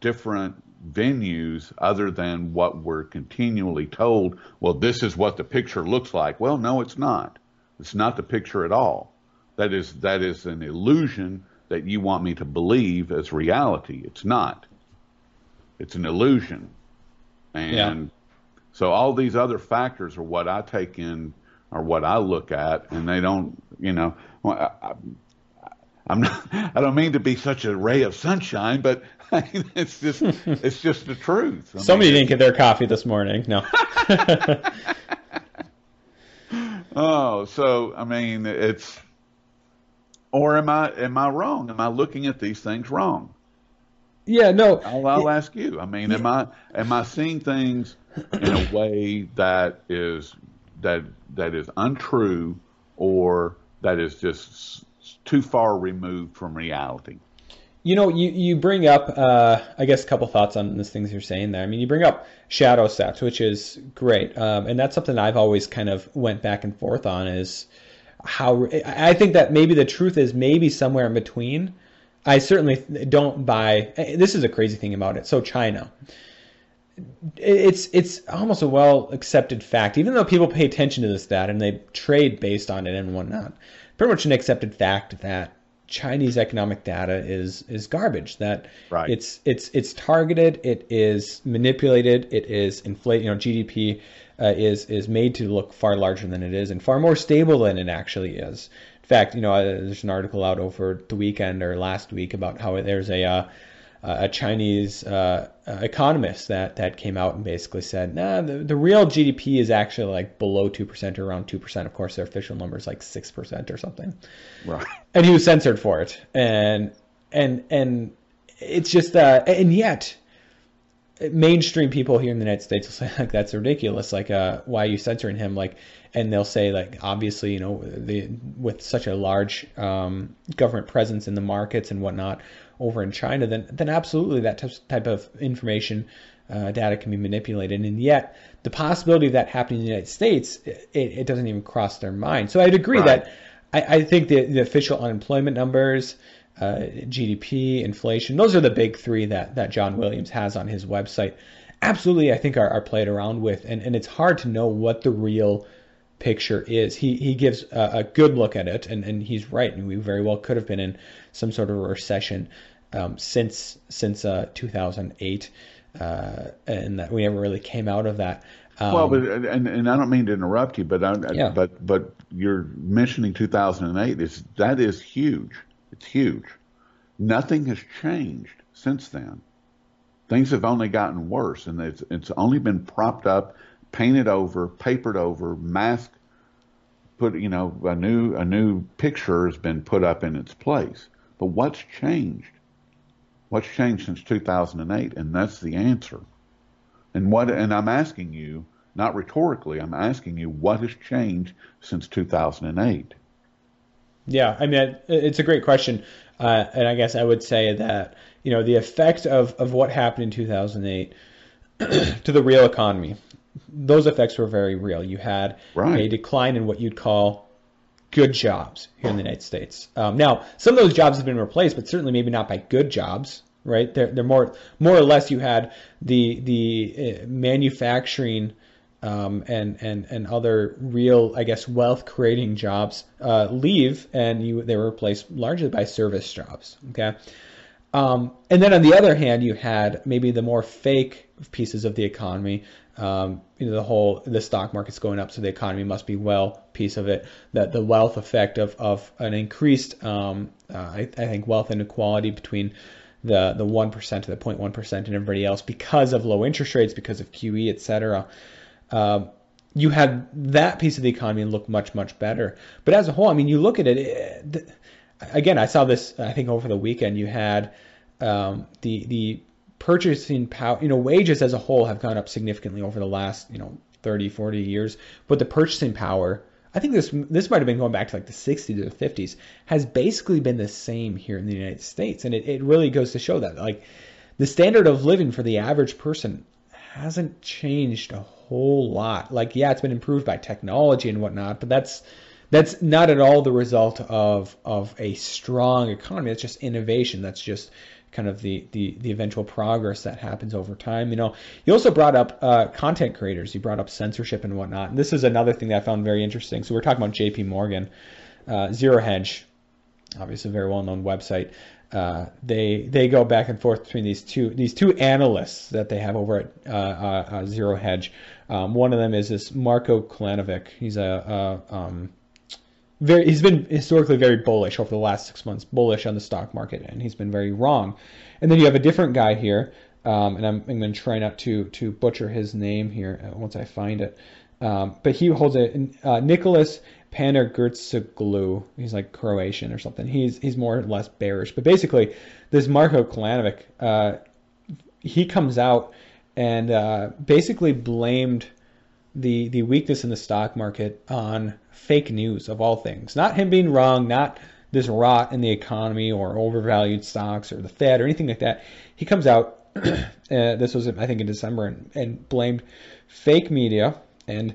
different venues other than what we're continually told. Well, this is what the picture looks like. Well, no, it's not. It's not the picture at all. That is that is an illusion that you want me to believe as reality. It's not. It's an illusion. And yeah. so all these other factors are what I take in or what I look at, and they don't, you know, I, am not, [LAUGHS] I don't mean to be such a ray of sunshine, but [LAUGHS] it's just, [LAUGHS] it's just the truth. I Somebody mean, didn't get their coffee this morning. No. oh, so I mean, it's, or am I am I wrong? Am I looking at these things wrong? Yeah, no. I'll, I'll ask you. I mean, am I am I seeing things in a way that is that that is untrue or that is just too far removed from reality? You know, you, you bring up, uh, I guess, a couple thoughts on these things you're saying there. I mean, you bring up Shadow Stats, which is great, um, and that's something I've always kind of went back and forth on. Is how I think that maybe the truth is maybe somewhere in between. I certainly don't buy. This is a crazy thing about it. So China, it's it's almost a well accepted fact, even though people pay attention to this data and they trade based on it and whatnot. Pretty much an accepted fact that Chinese economic data is is garbage. That right. it's it's it's targeted, it is manipulated, it is inflated. You know, GDP uh, is is made to look far larger than it is and far more stable than it actually is. In fact, you know, uh, there's an article out over the weekend or last week about how there's a uh, a Chinese uh, economist that that came out and basically said, nah, the, the real GDP is actually like below two percent or around two percent. Of course, their official number is like six percent or something. Right. And he was censored for it. And and and it's just uh, and yet mainstream people here in the United States will say [LAUGHS] like that's ridiculous. Like, uh, why are you censoring him? Like, and they'll say like obviously you know the with such a large um, government presence in the markets and whatnot over in China, then then absolutely that type of information uh, data can be manipulated, and yet the possibility of that happening in the United States it, it doesn't even cross their mind. So I'd agree right. that I, I, think the, the official unemployment numbers. Uh, GDP, inflation, those are the big three that, that John Williams has on his website. Absolutely, I think are, are played around with, and, and it's hard to know what the real picture is. He he gives a, a, good look at it, and, and he's right. And we very well could have been in some sort of a recession um, since since uh, 2008, uh, and that we never really came out of that. Um, well, but and, and I don't mean to interrupt you, but I, yeah. but but you're mentioning 2008 is that is huge. It's huge. Nothing has changed since then. Things have only gotten worse, and it's it's only been propped up painted over, papered over, masked, put you know a new a new picture has been put up in its place. But what's changed? What's changed since 2008? And that's the answer. And what? And I'm asking you, not rhetorically, I'm asking you, what has changed since 2008? Yeah, I mean, it's a great question, uh, and I guess I would say that you know the effect of of what happened in 2008 [CLEARS THROAT] to the real economy those effects were very real. You had right. a decline in what you'd call good jobs here in the United States. Um, now, some of those jobs have been replaced, but certainly maybe not by good jobs, right? They're, they're more more or less you had the the uh, manufacturing um, and and and other real, I guess, wealth creating jobs uh, leave, and you they were replaced largely by service jobs. Okay. Um, and then on the other hand, you had maybe the more fake pieces of the economy um, you know the whole the stock market's going up, so the economy must be well piece of it. That the wealth effect of of an increased, um, uh, I, I, think, wealth inequality between the the one percent to the 0.1 percent and everybody else because of low interest rates, because of QE, etc. Um, you had that piece of the economy look much much better. But as a whole, I mean, you look at it. it again, I saw this. I think over the weekend, you had um, the the purchasing power, you know, wages as a whole have gone up significantly over the last, you know, 30, 40 years, but the purchasing power, I think this this might have been going back to like the 60s or the 50s, has basically been the same here in the United States. And it, it really goes to show that like the standard of living for the average person hasn't changed a whole lot. Like, yeah, it's been improved by technology and whatnot, but that's that's not at all the result of of a strong economy. It's just innovation. That's just kind of the, the, the eventual progress that happens over time. You know, you also brought up uh, content creators. You brought up censorship and whatnot. And this is another thing that I found very interesting. So we're talking about J.P. Morgan, uh, Zero Hedge, obviously a very well-known website. Uh, they they go back and forth between these two these two analysts that they have over at uh, uh, uh, Zero Hedge. Um, one of them is this Marko Kolanovic. He's a, a um, very he's been historically very bullish over the last six months, bullish on the stock market, and he's been very wrong. And then you have a different guy here, um, and I'm, I'm going to try not to to butcher his name here uh, once I find it. Um, but he holds a uh, Nicholas Panigirtzoglou. He's like Croatian or something. He's he's more or less bearish. But basically, this Marko Kolanovic, uh, he comes out and uh, basically blamed the the weakness in the stock market on fake news of all things. Not him being wrong, not this rot in the economy or overvalued stocks or the Fed or anything like that. He comes out, [CLEARS THROAT] uh, this was I think in December, and, and blamed fake media and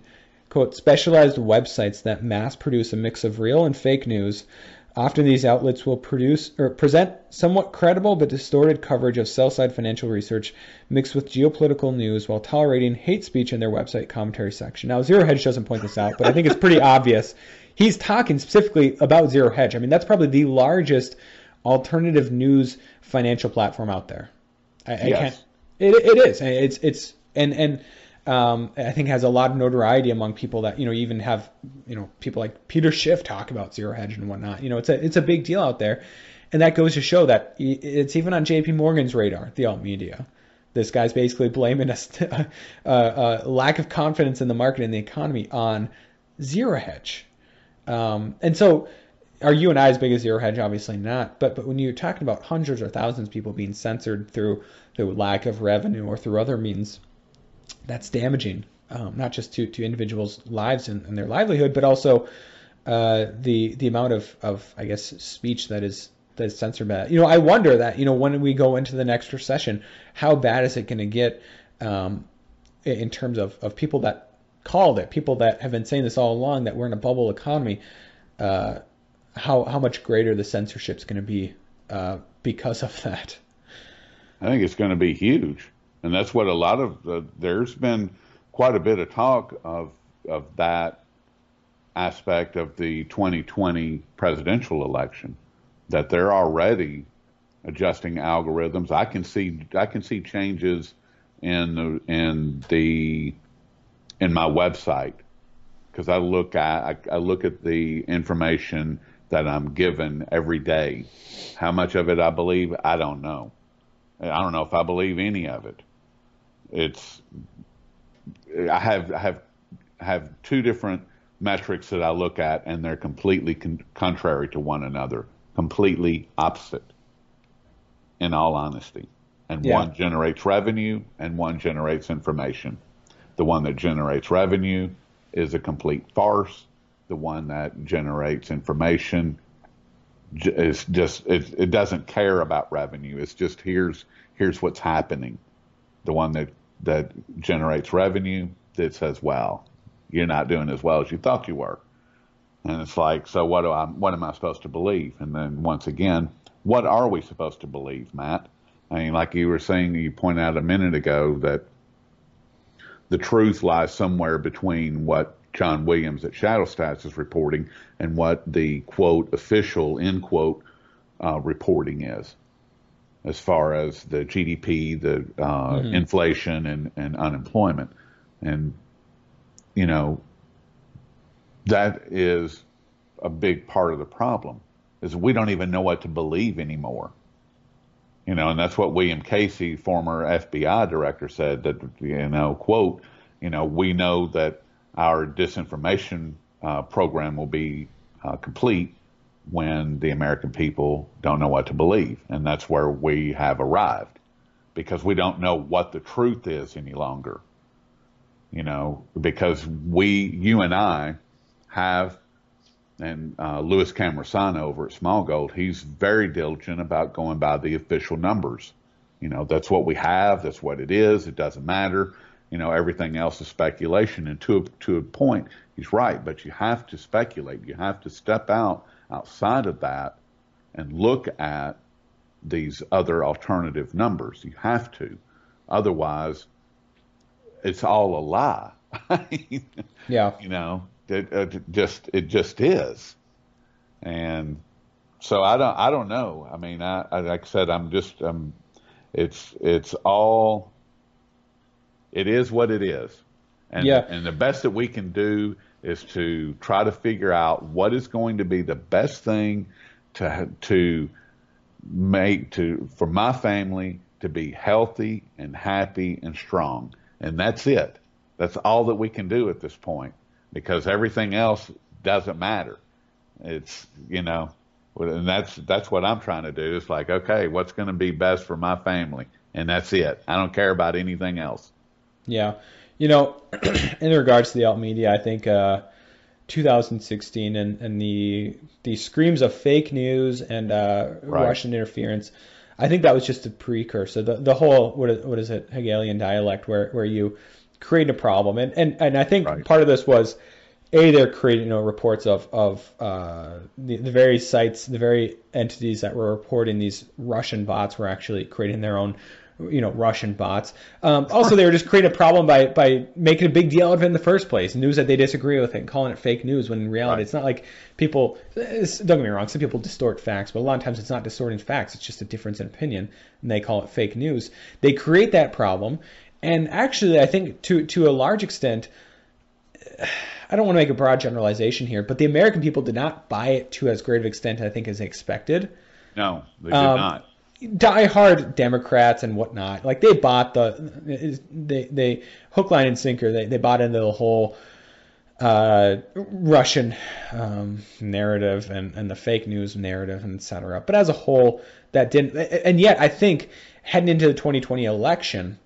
quote specialized websites that mass produce a mix of real and fake news Often these outlets will produce or present somewhat credible but distorted coverage of sell-side financial research mixed with geopolitical news while tolerating hate speech in their website commentary section. Now, Zero Hedge doesn't point this out, but I think it's pretty obvious. He's talking specifically about Zero Hedge. I mean, that's probably the largest alternative news financial platform out there. I, yes. I can't. It, it is. It's it's and and um, I think has a lot of notoriety among people that you know even have you know people like Peter Schiff talk about Zero Hedge and whatnot. You know, it's a it's a big deal out there, and that goes to show that it's even on J.P. Morgan's radar, the alt media. This guy's basically blaming a, a, a lack of confidence in the market and the economy on Zero Hedge, um, and so are you and I as big as Zero Hedge? Obviously not. But but when you're talking about hundreds or thousands of people being censored through through lack of revenue or through other means, that's damaging, um, not just to, to individuals' lives and, and their livelihood, but also uh, the the amount of, of I guess speech that is that is censored. Bad. You know, I wonder that you know when we go into the next recession, how bad is it going to get um, in terms of, of people that called it, people that have been saying this all along that we're in a bubble economy. Uh, how how much greater the censorship is going to be uh, because of that. I think it's going to be huge, and that's what a lot of uh, there's been quite a bit of talk of of that aspect of the 2020 presidential election that they're already adjusting algorithms. I can see I can see changes in the in the in my website because I look at I, I look at the information that I'm given every day. How much of it I believe, I don't know. I don't know if I believe any of it. It's I have I have have two different metrics that I look at, and they're completely con- contrary to one another, completely opposite. In all honesty, and yeah. one generates revenue, and one generates information. The one that generates revenue is a complete farce the one that generates information is just it, it doesn't care about revenue. It's just here's here's what's happening. The one that that generates revenue that says, "Well, you're not doing as well as you thought you were," and it's like, so what do I what am I supposed to believe? And then once again, what are we supposed to believe, Matt? I mean, like you were saying, you pointed out a minute ago that the truth lies somewhere between what John Williams at Shadow Stats is reporting and what the quote official end quote uh, reporting is, as far as the GDP, the uh, mm-hmm. inflation, and, and unemployment, and you know that is a big part of the problem is we don't even know what to believe anymore. You know, and that's what William Casey, former FBI director, said that you know, quote, you know, we know that our disinformation uh, program will be uh, complete when the American people don't know what to believe. And that's where we have arrived because we don't know what the truth is any longer. You know, because we, you and I, have, and uh, Louis Cammarosano over at Smaulgld, he's very diligent about going by the official numbers. You know, that's what we have, that's what it is, it doesn't matter you know everything else is speculation and to a, to a point he's right but you have to speculate you have to step out outside of that and look at these other alternative numbers. You have to. Otherwise it's all a lie. [LAUGHS] Yeah. You know it, it just it just is. And so i don't i don't know. I mean i, I like i said i'm just um it's it's all it is what it is. And, yeah. and the best that we can do is to try to figure out what is going to be the best thing to to make to for my family to be healthy and happy and strong. And that's it. That's all that we can do at this point because everything else doesn't matter. It's, you know, and that's that's what I'm trying to do. It's like, okay, what's going to be best for my family? And that's it. I don't care about anything else. Yeah, you know, [CLEARS THROAT] in regards to the alt media, I think uh, 2016 and, and the the screams of fake news and uh, right. Russian interference. I think that was just a precursor. The the whole what is, what is it Hegelian dialect where where you create a problem and and, and I think right. part of this was a they're creating you know reports of of uh, the the very sites the very entities that were reporting these Russian bots were actually creating their own you know Russian bots. Um, also, they were just creating a problem by by making a big deal out of it in the first place. News that they disagree with it and calling it fake news when in reality right. it's not like people. don't get me wrong, some people distort facts, but a lot of times it's not distorting facts. It's just a difference in opinion, and they call it fake news. They create that problem, and actually, I think to to a large extent. I don't want to make a broad generalization here, but the American people did not buy it to as great of extent, I think, as expected. No, they did um, not diehard Democrats and whatnot, like they bought the they they hook line and sinker. They they bought into the whole uh, Russian um, narrative and, and the fake news narrative and et cetera. But as a whole, that didn't. And yet, I think heading into the 2020 election,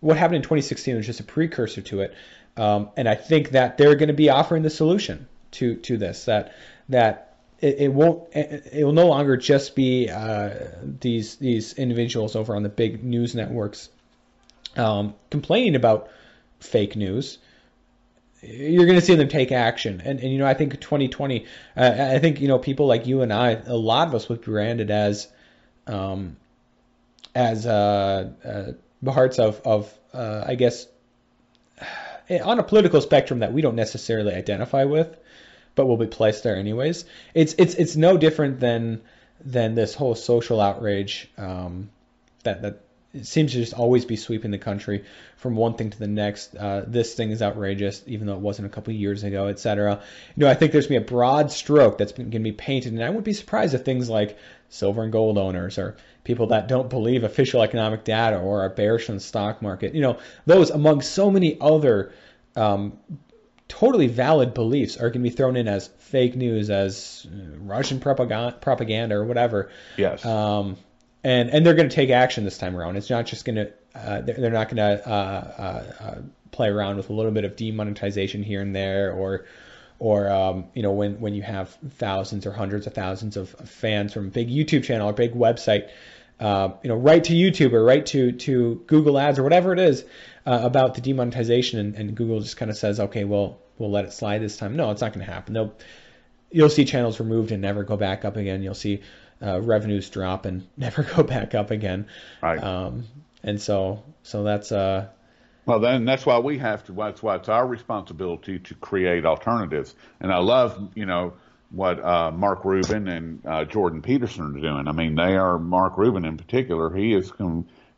what happened in 2016 was just a precursor to it. Um, and I think that they're going to be offering the solution to to this. That that it, it won't. It will no longer just be uh, these these individuals over on the big news networks um, complaining about fake news you're going to see them take action. And, and you know, I think 2020, uh, I think, you know, people like you and I, a lot of us would be branded as, um, as, uh, uh, hearts of, of, uh, I guess, [SIGHS] on a political spectrum that we don't necessarily identify with, but will be placed there anyways. It's, it's, it's no different than, than this whole social outrage, um, that, that, seems to just always be sweeping the country from one thing to the next. Uh, this thing is outrageous, even though it wasn't a couple years ago, etc. You know, I think there's going to be a broad stroke that's going to be painted, and I wouldn't be surprised if things like silver and gold owners or people that don't believe official economic data or are bearish on the stock market, you know, those among so many other um, totally valid beliefs are going to be thrown in as fake news, as uh, Russian propaganda, propaganda or whatever. Yes. Um, and and they're going to take action this time around. It's not just going to uh, they're, they're, not going to uh, uh, uh, play around with a little bit of demonetization here and there, or or um, you know when when you have thousands or hundreds of thousands of fans from a big YouTube channel or big website, uh, you know, right to YouTube or right to to Google Ads or whatever it is uh, about the demonetization, and, and Google just kind of says, okay, well we'll let it slide this time. No, it's not going to happen. They'll you'll see channels removed and never go back up again. You'll see uh, revenues drop and [LAUGHS] never go back up again. Right. Um, and so so that's uh. Well, then that's why we have to. That's why it's our responsibility to create alternatives. And I love, you know, what uh, Mark Rubin and uh, Jordan Peterson are doing. I mean, they are Mark Rubin in particular. He is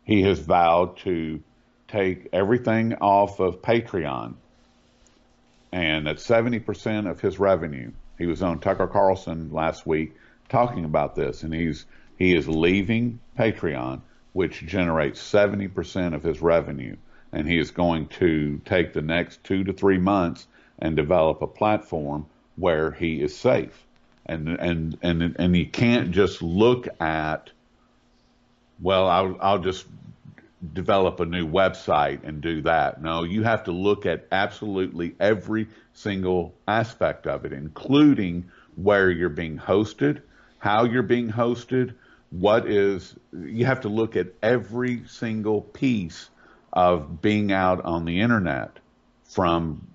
he has vowed to take everything off of Patreon, and at seventy percent of his revenue. He was on Tucker Carlson last week talking about this, and he's he is leaving Patreon, which generates 70% of his revenue, and he is going to take the next two to three months and develop a platform where he is safe. And and and and you can't just look at well, I'll I'll just develop a new website and do that. No, you have to look at absolutely every single aspect of it, including where you're being hosted, how you're being hosted, what is, you have to look at every single piece of being out on the internet from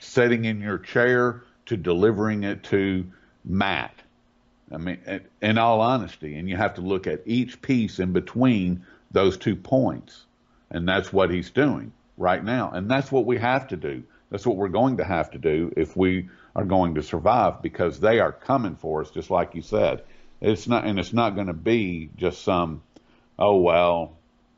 sitting in your chair to delivering it to Matt. I mean, in all honesty, and you have to look at each piece in between those two points. And that's what he's doing right now. And that's what we have to do. That's what we're going to have to do if we are going to survive because they are coming for us, just like you said. It's not, and it's not going to be just some, oh well,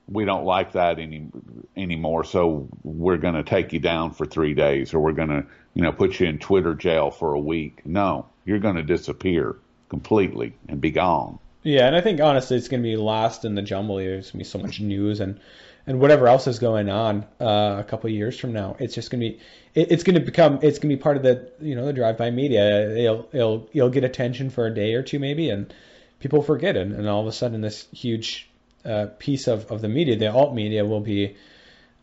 we don't like that any anymore, so we're going to take you down for three days, or we're going to, you know, put you in Twitter jail for a week. No, you're going to disappear completely and be gone. Yeah, and I think honestly, it's going to be lost in the jumble. There's going to be so much news and and whatever else is going on uh, a couple years from now. It's just going to be, it, it's going to become, it's going to be part of the, you know, the drive-by media. It'll, it'll, you'll get attention for a day or two maybe, and people forget it, and all of a sudden this huge uh, piece of, of the media, the alt media, will be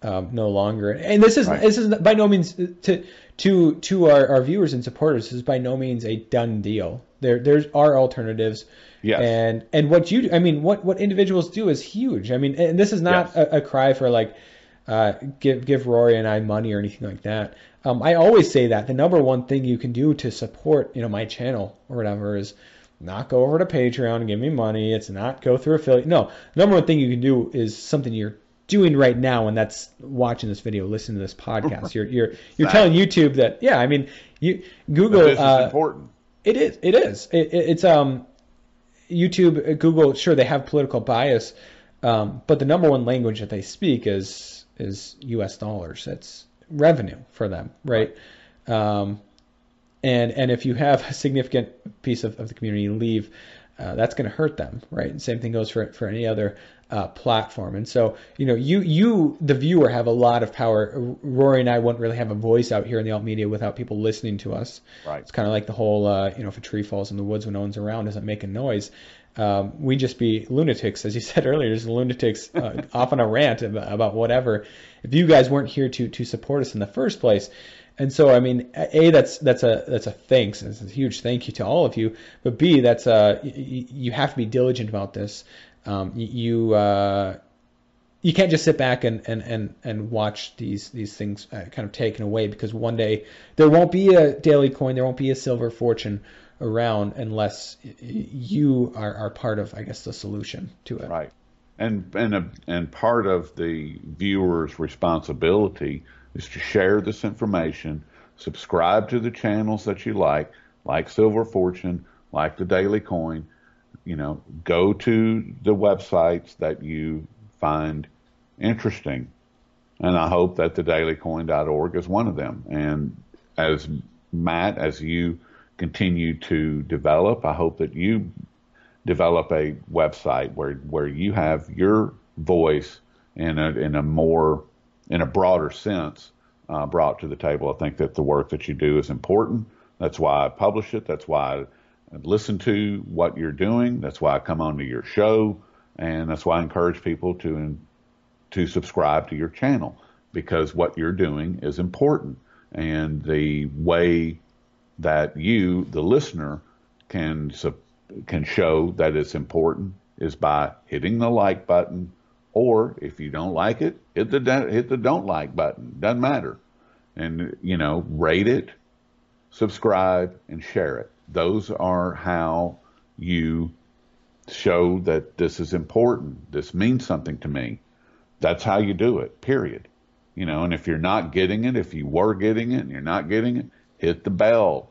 um, no longer. And this is right. this is by no means to to to our, our viewers and supporters. This is by no means a done deal. There there are alternatives. Yes. And and what you I mean what what individuals do is huge. I mean and this is not yes. a, a, cry for like uh, give give Rory and I money or anything like that. Um, I always say that the number one thing you can do to support you know my channel or whatever is not go over to Patreon and give me money. It's not go through affiliate. No, number one thing you can do is something you're doing right now, and that's watching this video, listening to this podcast. You're you're you're telling YouTube that yeah, I mean you Google. This is uh, important. It is. It is. It, it, it's um YouTube, Google, sure they have political bias, um, but the number one language that they speak is is U.S. dollars. That's revenue for them, right? Um, and and if you have a significant piece of, of the community leave, uh, that's going to hurt them, right? And same thing goes for for any other uh, platform. And so, you know, you you the viewer have a lot of power. Rory and I wouldn't really have a voice out here in the alt media without people listening to us. Right. It's kind of like the whole, uh, you know, if a tree falls in the woods when no one's around, doesn't make a noise. Um, we just be lunatics, as you [LAUGHS] said earlier, just lunatics uh, off on a rant about, about whatever. If you guys weren't here to to support us in the first place, and so, I mean, a that's that's a that's a thanks. It's a huge thank you to all of you. But b that's a you have to be diligent about this. Um, you uh, you can't just sit back and and and and watch these these things uh, kind of taken away because one day there won't be a daily coin, there won't be a silver fortune around unless you are, are part of, I guess, the solution to it. Right. And and a, and part of the viewer's responsibility is to share this information, subscribe to the channels that you like, like Silver Fortune, like the Daily Coin. You know, go to the websites that you find interesting. And I hope that the dailycoin.org is one of them. And as Matt, as you continue to develop, I hope that you develop a website where, where you have your voice in a, in a more in a broader sense uh, brought to the table. I think that the work that you do is important. That's why I publish it. That's why I listen to what you're doing. That's why I come onto your show, and that's why I encourage people to to subscribe to your channel because what you're doing is important, and the way that you, the listener, can can show that it's important is by hitting the like button or if you don't like it, hit the hit the don't like button. Doesn't matter. And you know, rate it, subscribe, and share it. Those are how you show that this is important. This means something to me. That's how you do it. Period. You know, and if you're not getting it, if you were getting it and you're not getting it, hit the bell.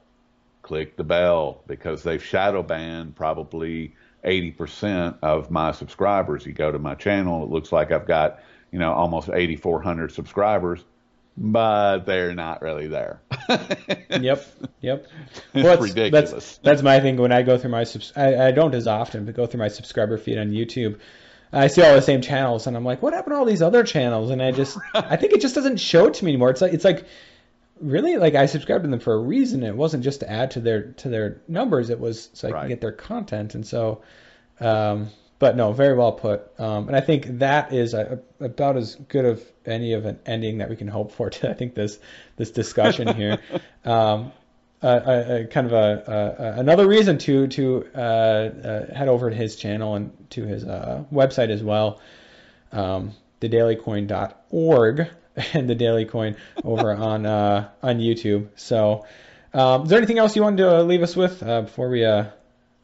Click the bell because they've shadow banned probably 80% of my subscribers. You go to my channel, it looks like I've got, you know, almost 8,400 subscribers, but they're not really there. [LAUGHS] yep. Yep. It's well, ridiculous. That's, that's my thing when I go through my, subs- I, I don't as often, but go through my subscriber feed on YouTube. I see all the same channels and I'm like, what happened to all these other channels? And I just, [LAUGHS] I think it just doesn't show it to me anymore. It's like, it's like, really like I subscribed to them for a reason. It wasn't just to add to their to their numbers. It was so I right. can get their content. And so, um, but no, very well put. Um, and I think that is a, a, about as good of any of an ending that we can hope for [LAUGHS] to I think this this discussion [LAUGHS] here. um, a, kind of a, another reason to to uh, uh, head over to his channel and to his uh, website as well, um, thedailycoin.org [LAUGHS] and the Daily Coin over [LAUGHS] on uh, on YouTube. So, um, is there anything else you wanted to leave us with uh, before we uh,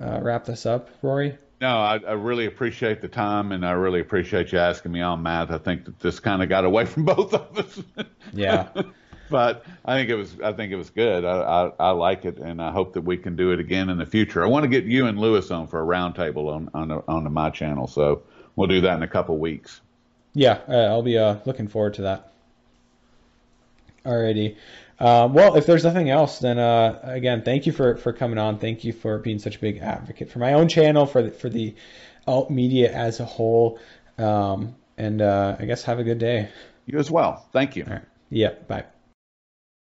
uh, wrap this up, Rory? No, I, I, really appreciate the time, and I really appreciate you asking me on, Matt. I think that this kind of got away from [LAUGHS] both of us. Yeah. but I think it was I think it was good. I, I, I, like it, and I hope that we can do it again in the future. I want to get you and Lewis on for a roundtable on on on my channel, so we'll do that in a couple weeks. Yeah, uh, I'll be uh, looking forward to that. Alrighty. Uh, well, if there's nothing else, then uh, again, thank you for, for coming on. Thank you for being such a big advocate for my own channel, for the, for the alt media as a whole. Um, and uh, I guess have a good day. You as well. Thank you. All right. Yeah. Bye.